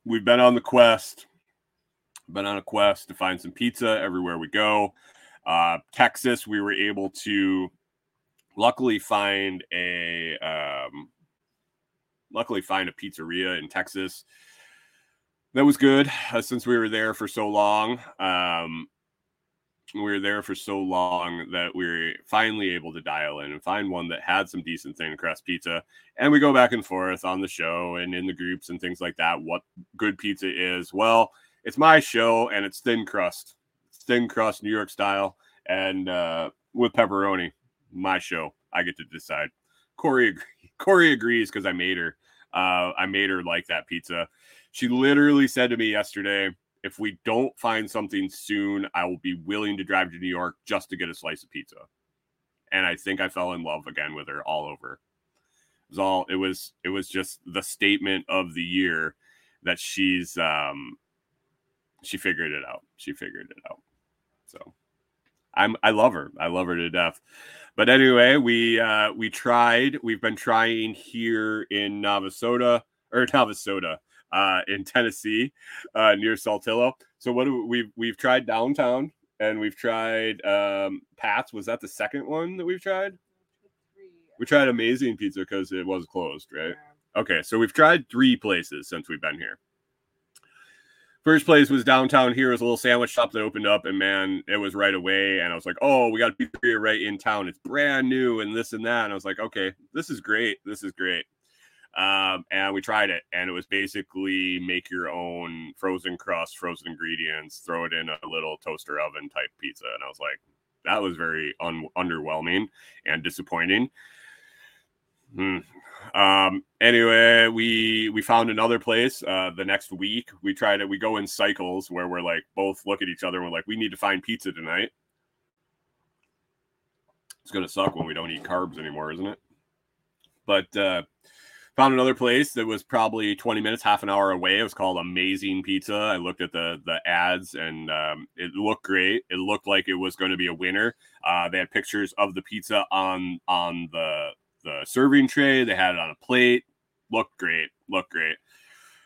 A: We've been on the quest, been on a quest to find some pizza everywhere we go. Uh, Texas, we were able to luckily find a um, luckily find a pizzeria in Texas that was good uh, since we were there for so long. Um, we were there for so long that we were finally able to dial in and find one that had some decent thin crust pizza. And we go back and forth on the show and in the groups and things like that. What good pizza is? Well, it's my show and it's thin crust, thin crust New York style, and uh, with pepperoni my show. I get to decide. Corey Corey agrees because I made her. Uh, I made her like that pizza. She literally said to me yesterday, "If we don't find something soon, I will be willing to drive to New York just to get a slice of pizza." And I think I fell in love again with her all over. It was all. It was. It was just the statement of the year that she's. um She figured it out. She figured it out. So. I'm I love her. I love her to death. But anyway, we uh we tried. We've been trying here in Navasota or Navasota, uh in Tennessee, uh near Saltillo. So what do we we've we've tried downtown and we've tried um Pat's. Was that the second one that we've tried? We tried amazing pizza because it was closed, right? Okay, so we've tried three places since we've been here. First place was downtown here. Was a little sandwich shop that opened up, and man, it was right away. And I was like, oh, we got a pizzeria right in town. It's brand new and this and that. And I was like, okay, this is great. This is great. Um, and we tried it, and it was basically make your own frozen crust, frozen ingredients, throw it in a little toaster oven type pizza. And I was like, that was very un- underwhelming and disappointing. Hmm. Um, anyway, we we found another place uh, the next week. We try to we go in cycles where we're like both look at each other and we're like, we need to find pizza tonight. It's gonna suck when we don't eat carbs anymore, isn't it? But uh, found another place that was probably 20 minutes, half an hour away. It was called Amazing Pizza. I looked at the the ads and um, it looked great. It looked like it was going to be a winner. Uh, they had pictures of the pizza on on the the serving tray. They had it on a plate. Looked great. Looked great.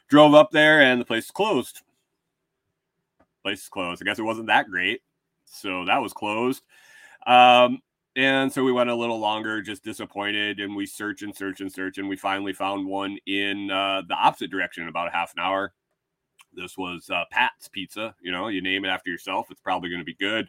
A: Drove up there and the place closed. Place closed. I guess it wasn't that great. So that was closed. Um, and so we went a little longer, just disappointed, and we search and search and search, and we finally found one in uh, the opposite direction about a half an hour. This was uh, Pat's Pizza. You know, you name it after yourself, it's probably going to be good.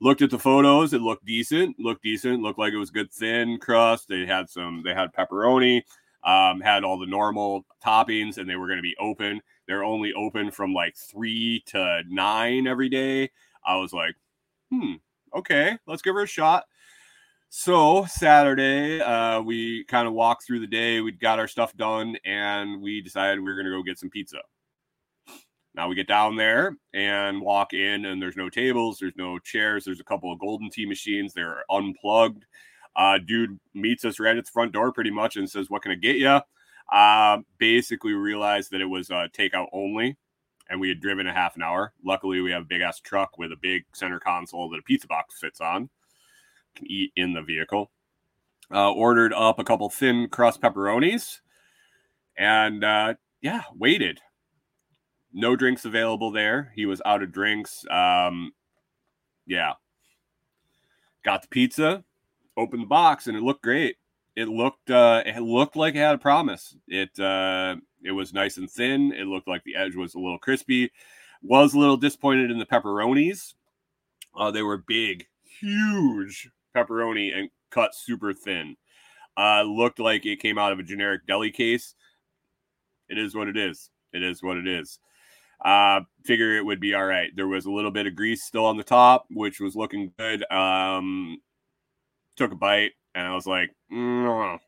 A: Looked at the photos, it looked decent. Looked decent. Looked like it was good thin crust. They had some. They had pepperoni. Um, had all the normal toppings, and they were going to be open. They're only open from like three to nine every day. I was like, hmm, okay, let's give her a shot. So Saturday, uh, we kind of walked through the day. We got our stuff done, and we decided we were going to go get some pizza. Now we get down there and walk in, and there's no tables, there's no chairs, there's a couple of Golden Tee machines. They're unplugged. Uh, dude meets us right at the front door, pretty much, and says, "What can I get you?" Uh, basically, realized that it was uh, takeout only, and we had driven a half an hour. Luckily, we have a big ass truck with a big center console that a pizza box fits on can eat in the vehicle. Uh, ordered up a couple thin crust pepperonis, and uh, yeah, waited. No drinks available there. He was out of drinks. Um, yeah, got the pizza, opened the box, and it looked great. It looked uh, it looked like it had a promise. It uh, it was nice and thin. It looked like the edge was a little crispy. Was a little disappointed in the pepperonis. Uh, they were big, huge pepperoni and cut super thin. Uh, looked like it came out of a generic deli case. It is what it is. It is what it is. Uh, figure it would be all right. There was a little bit of grease still on the top, which was looking good. Um, took a bite and I was like, mm,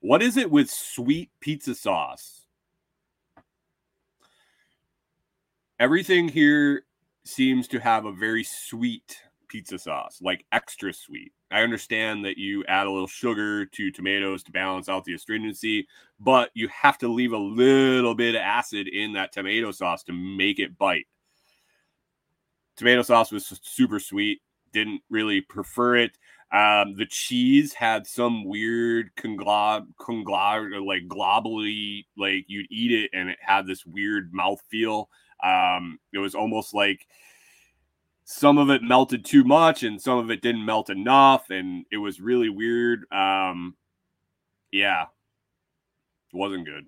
A: what is it with sweet pizza sauce? Everything here seems to have a very sweet pizza sauce, like extra sweet. I understand that you add a little sugar to tomatoes to balance out the astringency, but you have to leave a little bit of acid in that tomato sauce to make it bite. Tomato sauce was super sweet. Didn't really prefer it. Um, the cheese had some weird conglob, conglob, like globally, like you'd eat it and it had this weird mouth feel. Um, it was almost like some of it melted too much and some of it didn't melt enough and it was really weird. Um yeah. It wasn't good.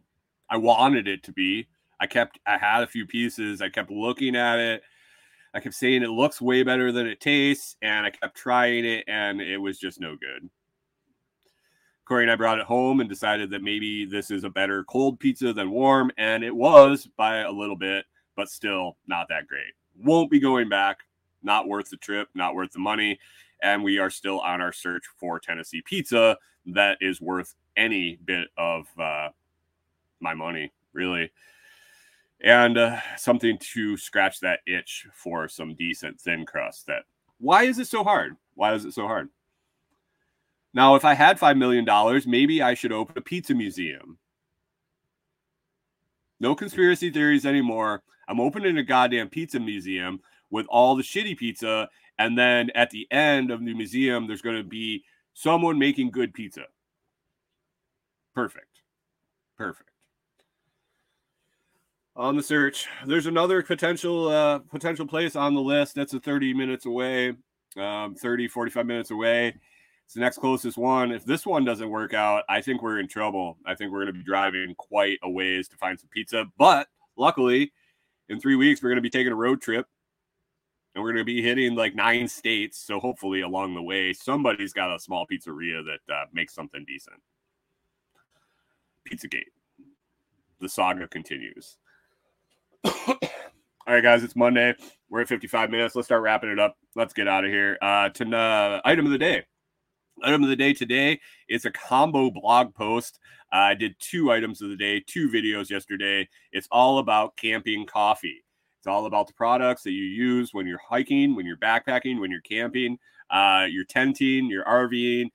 A: I wanted it to be. I kept i had a few pieces. I kept looking at it. I kept saying it looks way better than it tastes and i kept trying it and it was just no good. Corey and i brought it home and decided that maybe this is a better cold pizza than warm and it was by a little bit but still not that great. Won't be going back not worth the trip, not worth the money. And we are still on our search for Tennessee pizza that is worth any bit of uh, my money, really. And uh, something to scratch that itch for some decent thin crust. That why is it so hard? Why is it so hard? Now, if I had $5 million, maybe I should open a pizza museum. No conspiracy theories anymore. I'm opening a goddamn pizza museum with all the shitty pizza. And then at the end of the museum, there's going to be someone making good pizza. Perfect. Perfect. On the search, there's another potential uh, potential place on the list that's a 30 minutes away, um, 30, 45 minutes away. It's the next closest one. If this one doesn't work out, I think we're in trouble. I think we're going to be driving quite a ways to find some pizza. But luckily, in three weeks, we're going to be taking a road trip and we're going to be hitting like nine states. So hopefully, along the way, somebody's got a small pizzeria that uh, makes something decent. Pizzagate. The saga continues. All right, guys, it's Monday. We're at 55 minutes. Let's start wrapping it up. Let's get out of here. Uh, to uh, item of the day. Item of the day today is a combo blog post. Uh, I did two items of the day, two videos yesterday. It's all about camping coffee. It's all about the products that you use when you're hiking, when you're backpacking, when you're camping, uh, you're tenting, you're RVing.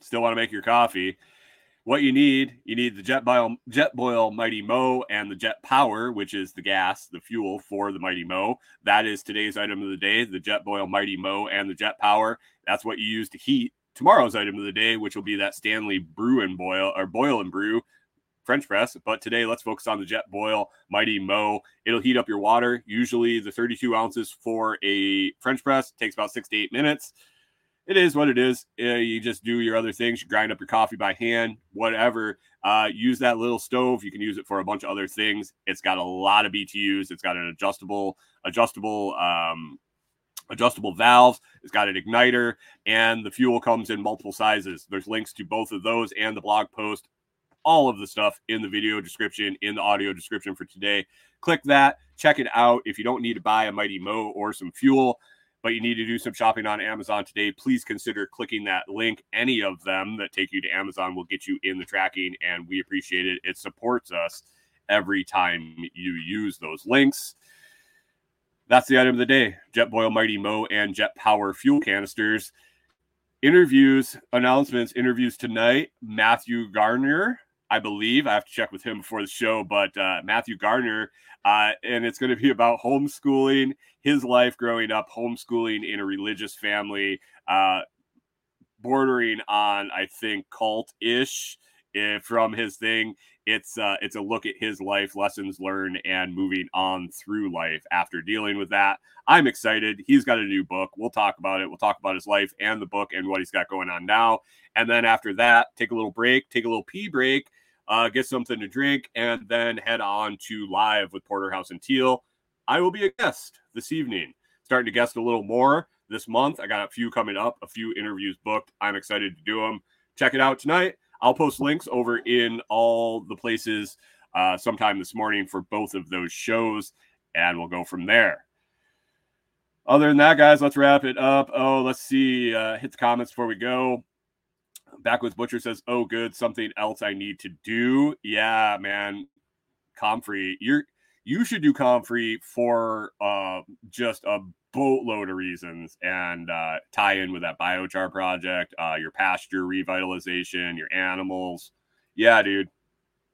A: Still want to make your coffee what you need, you need the Jetboil, Jetboil Mighty Mo and the JetPower, which is the gas, the fuel for the Mighty Mo. That is today's item of the day, the Jetboil Mighty Mo and the JetPower. That's what you use to heat tomorrow's item of the day, which will be that Stanley Brew and Boil or Boil and Brew French press. But today, let's focus on the Jetboil Mighty Mo. It'll heat up your water. Usually, the 32 ounces for a French press takes about six to eight minutes it is what it is. You just do your other things. You grind up your coffee by hand, whatever. Uh, use that little stove. You can use it for a bunch of other things. It's got a lot of BTUs. It's got an adjustable, adjustable, um, adjustable valves. It's got an igniter, and the fuel comes in multiple sizes. There's links to both of those and the blog post. All of the stuff in the video description, in the audio description for today. Click that, check it out. If you don't need to buy a Mighty Mo or some fuel, but you need to do some shopping on Amazon today, please consider clicking that link. Any of them that take you to Amazon will get you in the tracking, and we appreciate it. It supports us every time you use those links. That's the item of the day Jetboil Mighty Mo and JetPower fuel canisters. Interviews, announcements, interviews tonight. Matthew Garner, I believe. I have to check with him before the show, but uh, Matthew Garner, uh, and it's going to be about homeschooling his life growing up homeschooling in a religious family, uh, bordering on, I think, cult ish eh, from his thing. It's uh, it's a look at his life, lessons learned, and moving on through life after dealing with that. I'm excited. He's got a new book. We'll talk about it. We'll talk about his life and the book and what he's got going on now. And then after that, take a little break, take a little pee break, uh, get something to drink, and then head on to live with Porterhouse and Teal. I will be a guest this evening. Starting to guest a little more this month. I got a few coming up, a few interviews booked. I'm excited to do them. Check it out tonight. I'll post links over in all the places uh, sometime this morning for both of those shows, and we'll go from there. Other than that, guys, let's wrap it up. Oh, let's see. Uh, hit the comments before we go. Backwoods Butcher says, "Oh, good. Something else I need to do." Yeah, man. Comfrey, you're you should do Comfrey for uh, just a boatload of reasons and uh, tie in with that biochar project, uh, your pasture revitalization, your animals. Yeah, dude.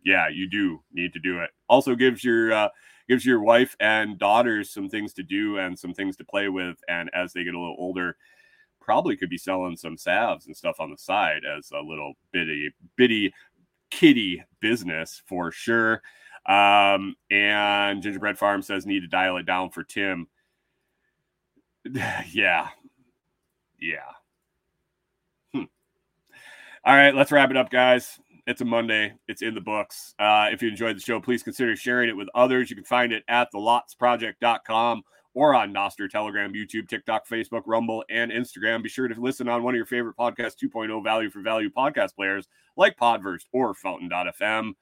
A: Yeah, you do need to do it. Also gives your uh, gives your wife and daughters some things to do and some things to play with. And as they get a little older, probably could be selling some salves and stuff on the side as a little bitty bitty kitty business for sure. Um, and Gingerbread Farm says need to dial it down for Tim. yeah. Yeah. Hmm. All right, let's wrap it up, guys. It's a Monday. It's in the books. Uh, if you enjoyed the show, please consider sharing it with others. You can find it at thelotsproject.com or on Nostr, Telegram, YouTube, TikTok, Facebook, Rumble, and Instagram. Be sure to listen on one of your favorite podcast 2.0 value for value podcast players like Podverse or Fountain.fm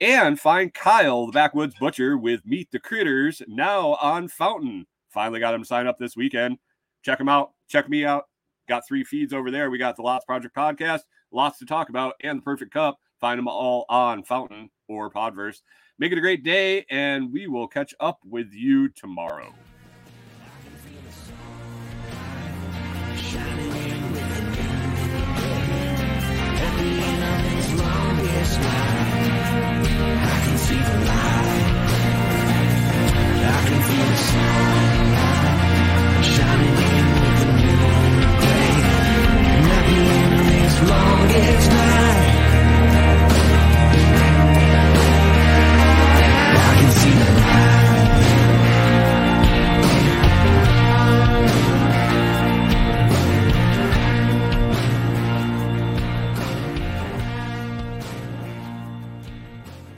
A: and find Kyle, the Backwoods Butcher, with Meet the Critters now on Fountain. Finally got him to sign up this weekend. Check him out. Check me out. Got three feeds over there. We got the Lots Project podcast, lots to talk about, and the Perfect Cup. Find them all on Fountain or Podverse. Make it a great day, and we will catch up with you tomorrow.
B: Shining in with the moon gray. Nothing is long as